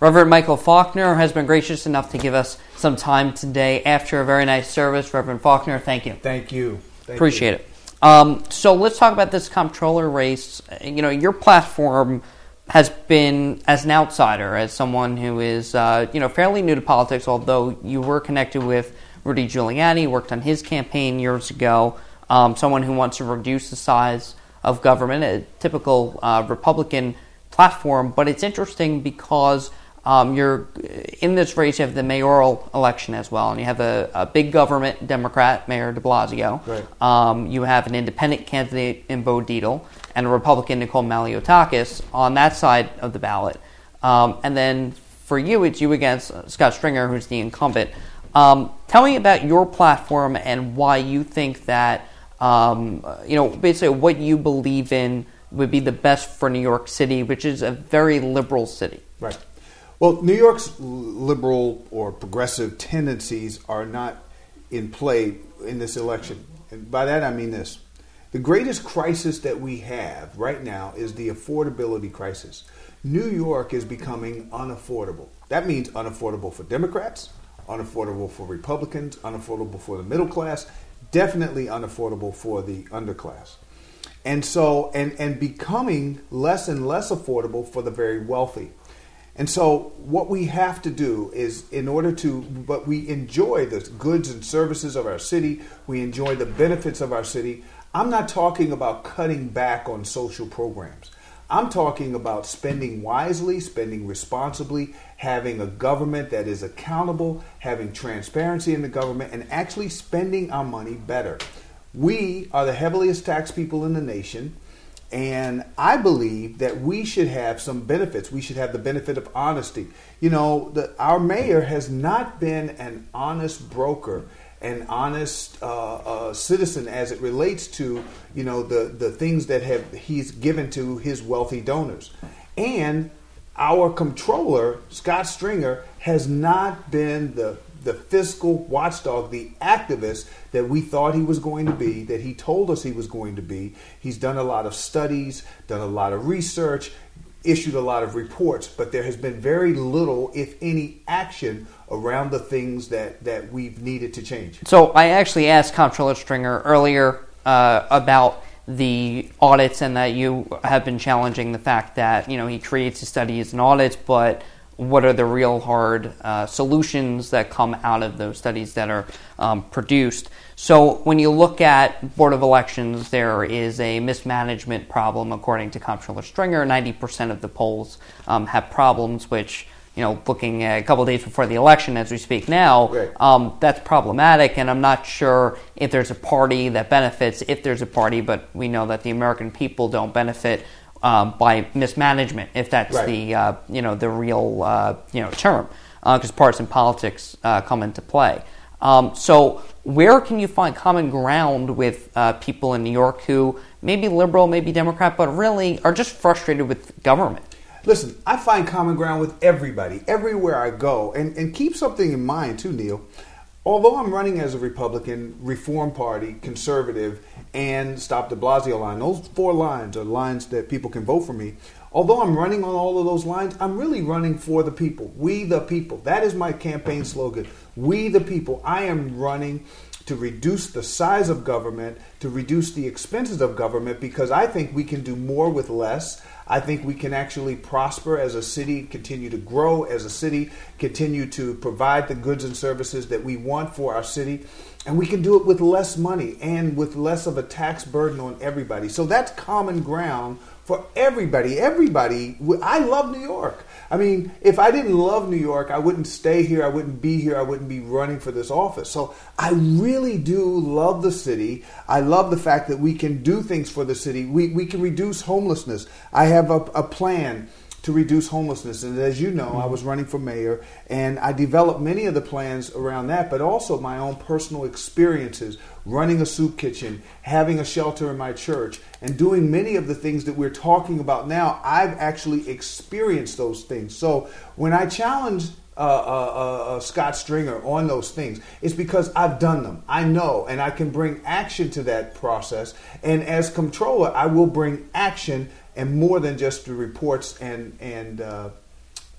Reverend Michael Faulkner has been gracious enough to give us some time today after a very nice service. Reverend Faulkner, thank you. Thank you. Thank Appreciate you. it. Um, so let's talk about this comptroller race. You know, your platform has been as an outsider, as someone who is uh, you know fairly new to politics, although you were connected with Rudy Giuliani, worked on his campaign years ago. Um, someone who wants to reduce the size of government, a typical uh, Republican platform. But it's interesting because um, you're in this race. You have the mayoral election as well, and you have a, a big government Democrat, Mayor De Blasio. Right. Um, you have an independent candidate in Bo and a Republican, Nicole Maliotakis, on that side of the ballot. Um, and then for you, it's you against Scott Stringer, who's the incumbent. Um, tell me about your platform and why you think that, um, you know, basically what you believe in would be the best for New York City, which is a very liberal city. Right. Well, New York's liberal or progressive tendencies are not in play in this election. And by that I mean this. The greatest crisis that we have right now is the affordability crisis. New York is becoming unaffordable. That means unaffordable for Democrats, unaffordable for Republicans, unaffordable for the middle class, definitely unaffordable for the underclass. And so, and, and becoming less and less affordable for the very wealthy. And so, what we have to do is, in order to, but we enjoy the goods and services of our city, we enjoy the benefits of our city. I'm not talking about cutting back on social programs. I'm talking about spending wisely, spending responsibly, having a government that is accountable, having transparency in the government, and actually spending our money better. We are the heaviest taxed people in the nation. And I believe that we should have some benefits. We should have the benefit of honesty. You know, the, our mayor has not been an honest broker, an honest uh, uh, citizen as it relates to you know the the things that have he's given to his wealthy donors, and our controller, Scott Stringer has not been the the fiscal watchdog, the activist that we thought he was going to be, that he told us he was going to be. He's done a lot of studies, done a lot of research, issued a lot of reports, but there has been very little, if any, action around the things that, that we've needed to change. So I actually asked Comptroller Stringer earlier uh, about the audits and that you have been challenging the fact that you know he creates his studies and audits, but what are the real hard uh, solutions that come out of those studies that are um, produced. So, when you look at Board of Elections, there is a mismanagement problem, according to Comptroller Stringer. 90% of the polls um, have problems, which, you know, looking a couple days before the election as we speak now, right. um, that's problematic. And I'm not sure if there's a party that benefits, if there's a party, but we know that the American people don't benefit um, by mismanagement, if that's right. the uh, you know the real uh, you know term, because uh, partisan politics uh, come into play. Um, so, where can you find common ground with uh, people in New York who may be liberal, maybe Democrat, but really are just frustrated with government? Listen, I find common ground with everybody, everywhere I go, and and keep something in mind too, Neil. Although I'm running as a Republican, Reform Party, conservative, and Stop de Blasio line, those four lines are lines that people can vote for me. Although I'm running on all of those lines, I'm really running for the people. We the people. That is my campaign slogan. We the people. I am running to reduce the size of government, to reduce the expenses of government, because I think we can do more with less. I think we can actually prosper as a city, continue to grow as a city, continue to provide the goods and services that we want for our city. And we can do it with less money and with less of a tax burden on everybody. So that's common ground for everybody. Everybody, I love New York. I mean, if I didn't love New York, I wouldn't stay here, I wouldn't be here, I wouldn't be running for this office. So I really do love the city. I love the fact that we can do things for the city. We, we can reduce homelessness. I have a, a plan to reduce homelessness. And as you know, I was running for mayor and I developed many of the plans around that, but also my own personal experiences running a soup kitchen, having a shelter in my church, and doing many of the things that we're talking about now. I've actually experienced those things. So when I challenge uh, uh, uh, Scott Stringer on those things. It's because I've done them. I know, and I can bring action to that process. And as comptroller, I will bring action and more than just the reports and and uh,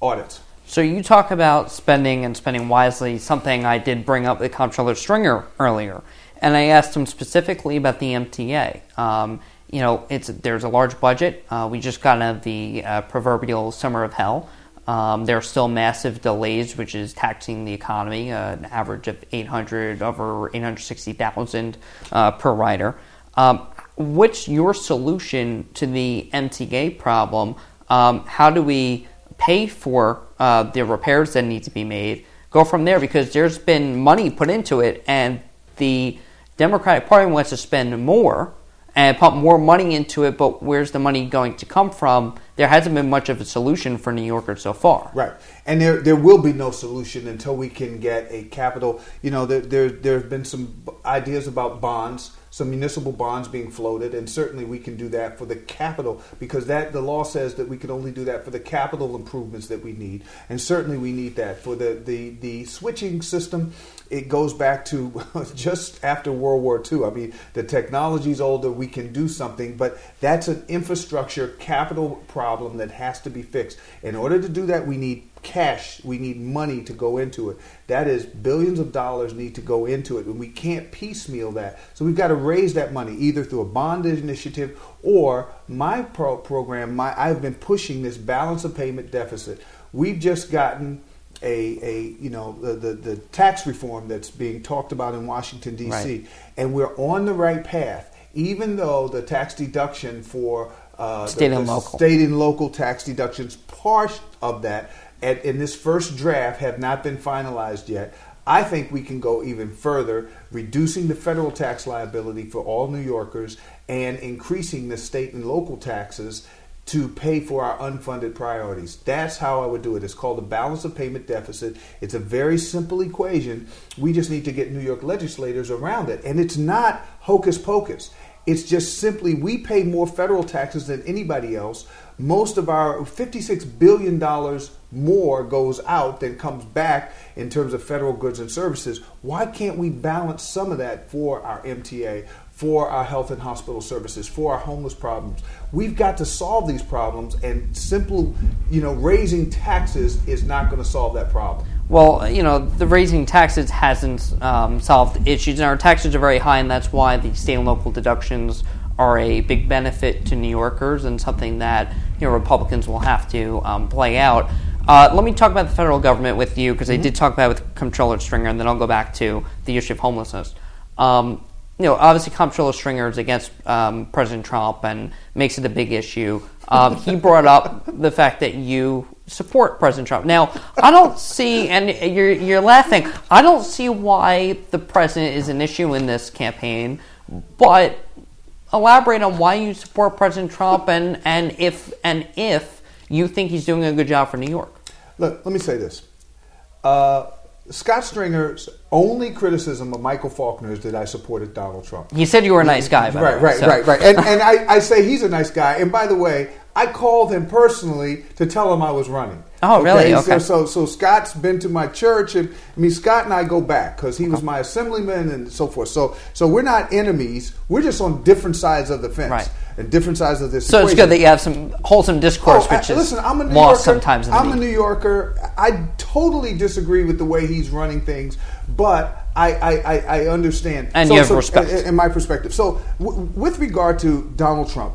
audits. So you talk about spending and spending wisely, something I did bring up with Comptroller Stringer earlier, and I asked him specifically about the MTA. Um, you know, it's there's a large budget. Uh, we just got out of the uh, proverbial summer of hell. Um, there are still massive delays, which is taxing the economy. Uh, an average of 800 over 860,000 uh, per rider. Um, what's your solution to the MTA problem? Um, how do we pay for uh, the repairs that need to be made? Go from there because there's been money put into it, and the Democratic Party wants to spend more and pump more money into it, but where's the money going to come from? There hasn't been much of a solution for New Yorkers so far. Right, and there there will be no solution until we can get a capital. You know, there there there have been some ideas about bonds some municipal bonds being floated, and certainly we can do that for the capital because that the law says that we can only do that for the capital improvements that we need, and certainly we need that for the the the switching system. It goes back to just after World War II. I mean, the technology's older, we can do something, but that's an infrastructure capital problem that has to be fixed. In order to do that, we need cash. We need money to go into it. That is, billions of dollars need to go into it, and we can't piecemeal that. So we've got to raise that money either through a bond initiative or my pro- program. My I've been pushing this balance of payment deficit. We've just gotten a, a you know the, the, the tax reform that's being talked about in Washington D.C. Right. and we're on the right path. Even though the tax deduction for uh, state the, and local state and local tax deductions, part of that at, in this first draft have not been finalized yet. I think we can go even further, reducing the federal tax liability for all New Yorkers and increasing the state and local taxes to pay for our unfunded priorities. That's how I would do it. It's called the balance of payment deficit. It's a very simple equation. We just need to get New York legislators around it. And it's not hocus pocus. It's just simply we pay more federal taxes than anybody else. Most of our $56 billion more goes out than comes back in terms of federal goods and services. Why can't we balance some of that for our MTA, for our health and hospital services, for our homeless problems? We've got to solve these problems, and simple, you know, raising taxes is not going to solve that problem. Well, you know, the raising taxes hasn't um, solved issues, and our taxes are very high, and that's why the state and local deductions are a big benefit to New Yorkers and something that you know Republicans will have to um, play out. Uh, let me talk about the federal government with you because mm-hmm. I did talk about it with Comptroller Stringer, and then I'll go back to the issue of homelessness. Um, you know, obviously, Comptroller Stringer is against um, President Trump and makes it a big issue. Um, he brought up the fact that you support President Trump. Now, I don't see, and you're you're laughing. I don't see why the president is an issue in this campaign, but elaborate on why you support President Trump and, and if and if you think he's doing a good job for New York. Look, let me say this. Uh, Scott Stringer's only criticism of Michael Faulkner is that I supported Donald Trump. He said you were a nice guy, right, right, so. right, right. And, and I, I say he's a nice guy. And by the way, I called him personally to tell him I was running. Oh, okay? really? Okay. So, so, so, Scott's been to my church, and I mean Scott and I go back because he was my assemblyman and so forth. So, so we're not enemies. We're just on different sides of the fence. Right. And different sides of this. So equation. it's good that you have some wholesome discourse, oh, which I, is listen, I'm a New lost Yorker. sometimes. I'm a New Yorker. I totally disagree with the way he's running things, but I, I, I understand. And so, you have so, respect. In my perspective. So, w- with regard to Donald Trump,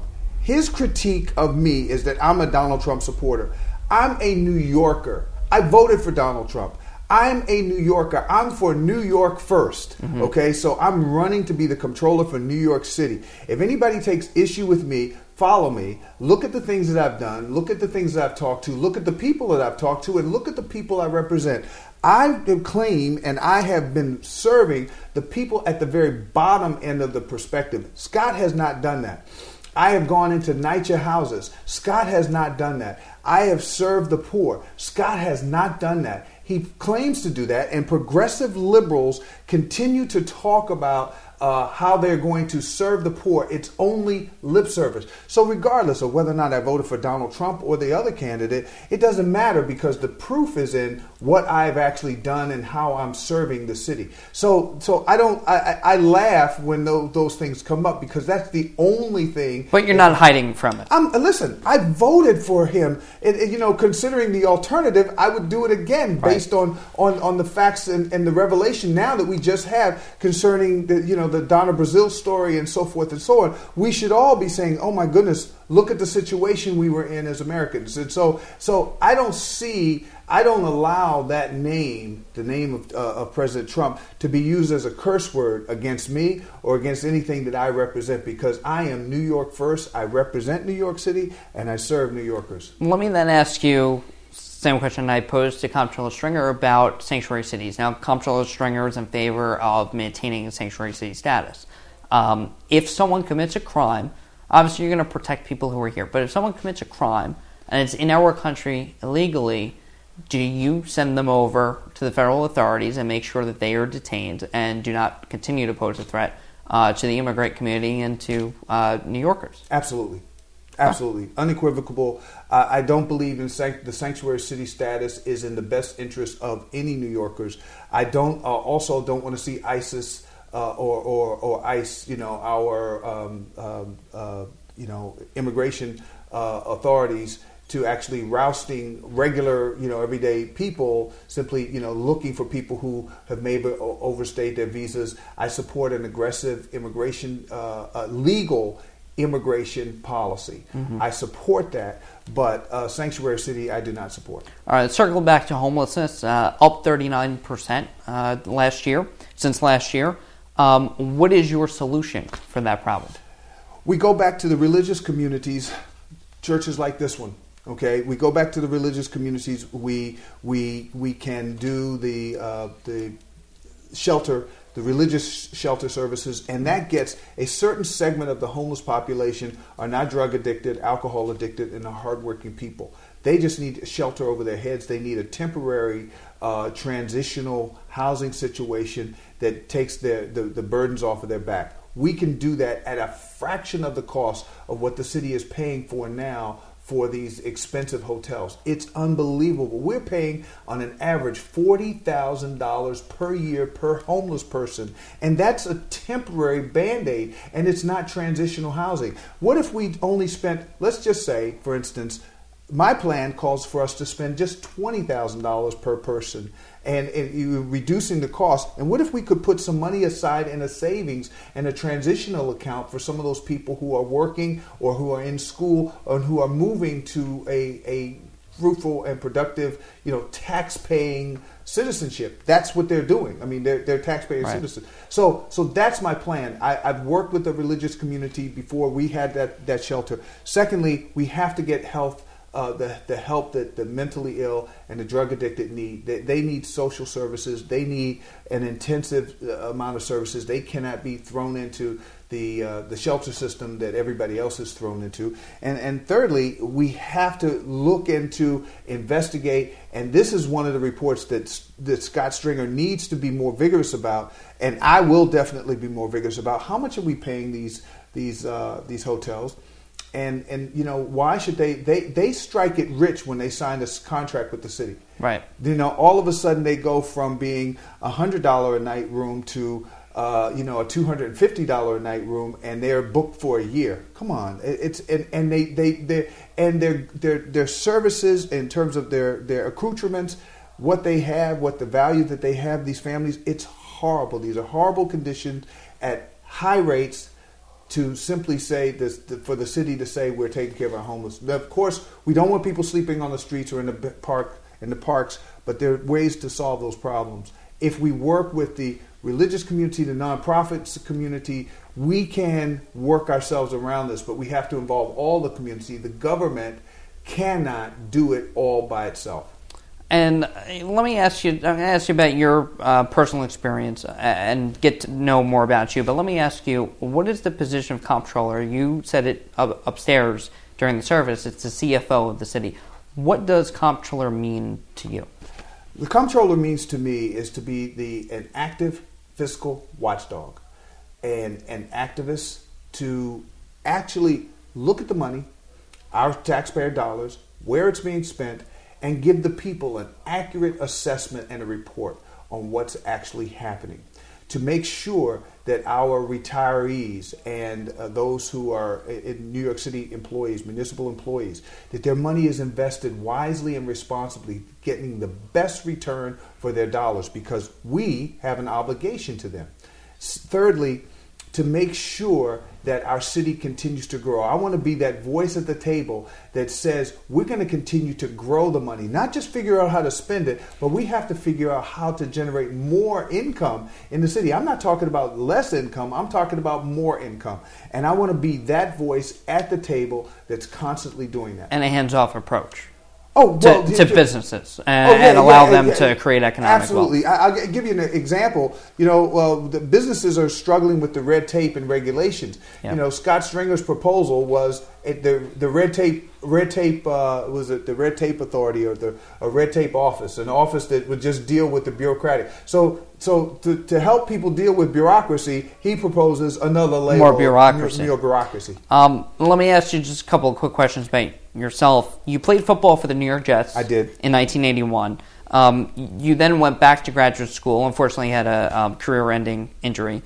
his critique of me is that I'm a Donald Trump supporter. I'm a New Yorker. I voted for Donald Trump. I'm a New Yorker. I'm for New York 1st mm-hmm. Okay, so I'm running to be the controller for New York City. If anybody takes issue with me, follow me. Look at the things that I've done. Look at the things that I've talked to. Look at the people that I've talked to, and look at the people I represent. I claim and I have been serving the people at the very bottom end of the perspective. Scott has not done that. I have gone into NYCHA houses. Scott has not done that. I have served the poor. Scott has not done that. He claims to do that, and progressive liberals continue to talk about uh, how they're going to serve the poor. It's only lip service. So, regardless of whether or not I voted for Donald Trump or the other candidate, it doesn't matter because the proof is in what I've actually done and how I'm serving the city. So, so I don't. I, I laugh when those, those things come up because that's the only thing. But you're not hiding from it. I'm listen. I voted for him, and, and, you know, considering the alternative, I would do it again based on, on on the facts and, and the revelation now that we just have concerning the you know the Donna Brazile story and so forth and so on, we should all be saying, "Oh my goodness, look at the situation we were in as Americans." And so, so I don't see, I don't allow that name, the name of, uh, of President Trump, to be used as a curse word against me or against anything that I represent because I am New York first. I represent New York City and I serve New Yorkers. Let me then ask you same question I posed to Comptroller Stringer about sanctuary cities. Now, Comptroller Stringer is in favor of maintaining sanctuary city status. Um, if someone commits a crime, obviously you're going to protect people who are here, but if someone commits a crime and it's in our country illegally, do you send them over to the federal authorities and make sure that they are detained and do not continue to pose a threat uh, to the immigrant community and to uh, New Yorkers? Absolutely. Absolutely, unequivocal. Uh, I don't believe in sanct- the sanctuary city status is in the best interest of any New Yorkers. I don't. Uh, also, don't want to see ISIS uh, or, or, or ICE. You know, our um, um, uh, you know immigration uh, authorities to actually rousting regular, you know, everyday people, simply, you know, looking for people who have maybe overstayed their visas. I support an aggressive immigration, uh, uh, legal immigration policy. Mm-hmm. I support that, but uh, sanctuary city I do not support. All right, circle back to homelessness, uh, up 39% uh, last year, since last year. Um, what is your solution for that problem? We go back to the religious communities, churches like this one. Okay, we go back to the religious communities. We we we can do the uh, the shelter the religious shelter services, and that gets a certain segment of the homeless population are not drug addicted, alcohol addicted, and are hardworking people. They just need shelter over their heads. They need a temporary uh, transitional housing situation that takes their, the, the burdens off of their back. We can do that at a fraction of the cost of what the city is paying for now for these expensive hotels. It's unbelievable. We're paying on an average $40,000 per year per homeless person, and that's a temporary band aid, and it's not transitional housing. What if we only spent, let's just say, for instance, my plan calls for us to spend just $20,000 per person and, and you reducing the cost. And what if we could put some money aside in a savings and a transitional account for some of those people who are working or who are in school or who are moving to a, a fruitful and productive, you know, tax paying citizenship. That's what they're doing. I mean, they're, they're taxpaying right. citizens. So, so that's my plan. I, have worked with the religious community before we had that, that shelter. Secondly, we have to get health uh, the, the help that the mentally ill and the drug addicted need. They, they need social services. They need an intensive uh, amount of services. They cannot be thrown into the uh, the shelter system that everybody else is thrown into. And and thirdly, we have to look into investigate. And this is one of the reports that that Scott Stringer needs to be more vigorous about. And I will definitely be more vigorous about how much are we paying these these uh, these hotels and and you know why should they they they strike it rich when they sign this contract with the city. Right. You know all of a sudden they go from being a hundred dollar a night room to uh, you know a two hundred and fifty dollar a night room and they're booked for a year. Come on. It's and, and they they they and their their their services in terms of their their accoutrements what they have what the value that they have these families it's horrible. These are horrible conditions at high rates to simply say this for the city to say we're taking care of our homeless. Of course, we don't want people sleeping on the streets or in the park in the parks, but there are ways to solve those problems. If we work with the religious community, the nonprofits community, we can work ourselves around this, but we have to involve all the community. The government cannot do it all by itself. And uh, let me ask you I'm ask you about your uh, personal experience uh, and get to know more about you. But let me ask you, what is the position of comptroller? You said it up, upstairs during the service. It's the CFO of the city. What does comptroller mean to you? The comptroller means to me is to be the an active fiscal watchdog and an activist to actually look at the money, our taxpayer dollars, where it's being spent, and give the people an accurate assessment and a report on what's actually happening to make sure that our retirees and uh, those who are in New York City employees, municipal employees, that their money is invested wisely and responsibly, getting the best return for their dollars because we have an obligation to them. Thirdly, to make sure that our city continues to grow. I want to be that voice at the table that says we're going to continue to grow the money, not just figure out how to spend it, but we have to figure out how to generate more income in the city. I'm not talking about less income, I'm talking about more income. And I want to be that voice at the table that's constantly doing that. And a hands off approach. Oh, well, to, to businesses and, oh, yeah, and allow yeah, them yeah, to create economic absolutely. Wealth. I'll give you an example. You know, uh, the businesses are struggling with the red tape and regulations. You know, Scott Stringer's proposal was the the red tape red tape uh, was it the red tape authority or the a red tape office, an office that would just deal with the bureaucratic. So so to, to help people deal with bureaucracy, he proposes another layer more bureaucracy. More bureaucracy. Um, let me ask you just a couple of quick questions about yourself. You played football for the New York Jets. I did in 1981. Um, you then went back to graduate school. Unfortunately, had a um, career-ending injury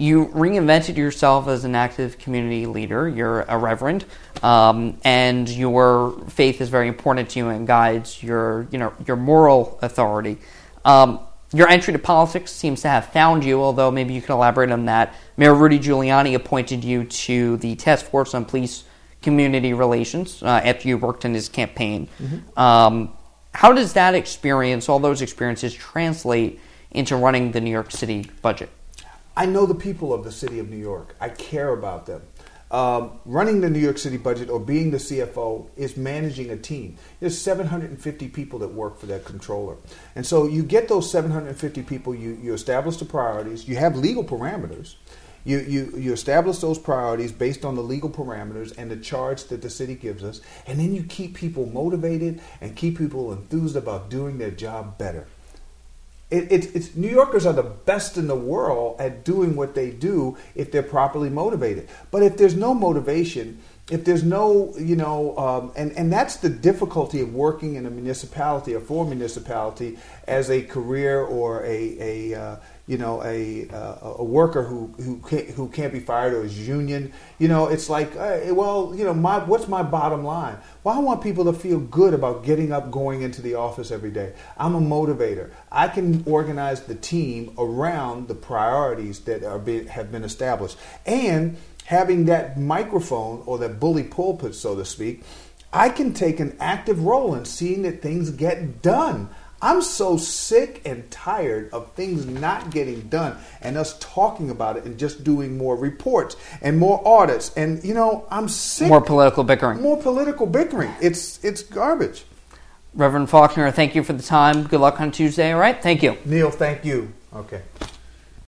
you reinvented yourself as an active community leader. You're a reverend, um, and your faith is very important to you and guides your, you know, your moral authority. Um, your entry to politics seems to have found you, although maybe you can elaborate on that. Mayor Rudy Giuliani appointed you to the task force on police community relations uh, after you worked in his campaign. Mm-hmm. Um, how does that experience, all those experiences, translate into running the New York City budget? I know the people of the city of New York. I care about them. Um, running the New York City budget or being the CFO is managing a team. There's 750 people that work for that controller. And so you get those 750 people, you, you establish the priorities, you have legal parameters. You, you, you establish those priorities based on the legal parameters and the charge that the city gives us, and then you keep people motivated and keep people enthused about doing their job better it, it, it's New Yorkers are the best in the world at doing what they do if they're properly motivated. But if there's no motivation, if there's no, you know, um, and, and that's the difficulty of working in a municipality or for a municipality as a career or a, a uh, you know, a, uh, a worker who, who, can't, who can't be fired or is union. You know, it's like, hey, well, you know, my, what's my bottom line? Well, I want people to feel good about getting up, going into the office every day. I'm a motivator. I can organize the team around the priorities that are be, have been established. And having that microphone or that bully pulpit, so to speak, I can take an active role in seeing that things get done. I'm so sick and tired of things not getting done and us talking about it and just doing more reports and more audits. And you know, I'm sick. More political bickering. More political bickering. It's it's garbage. Reverend Faulkner, thank you for the time. Good luck on Tuesday, all right? Thank you. Neil, thank you. Okay.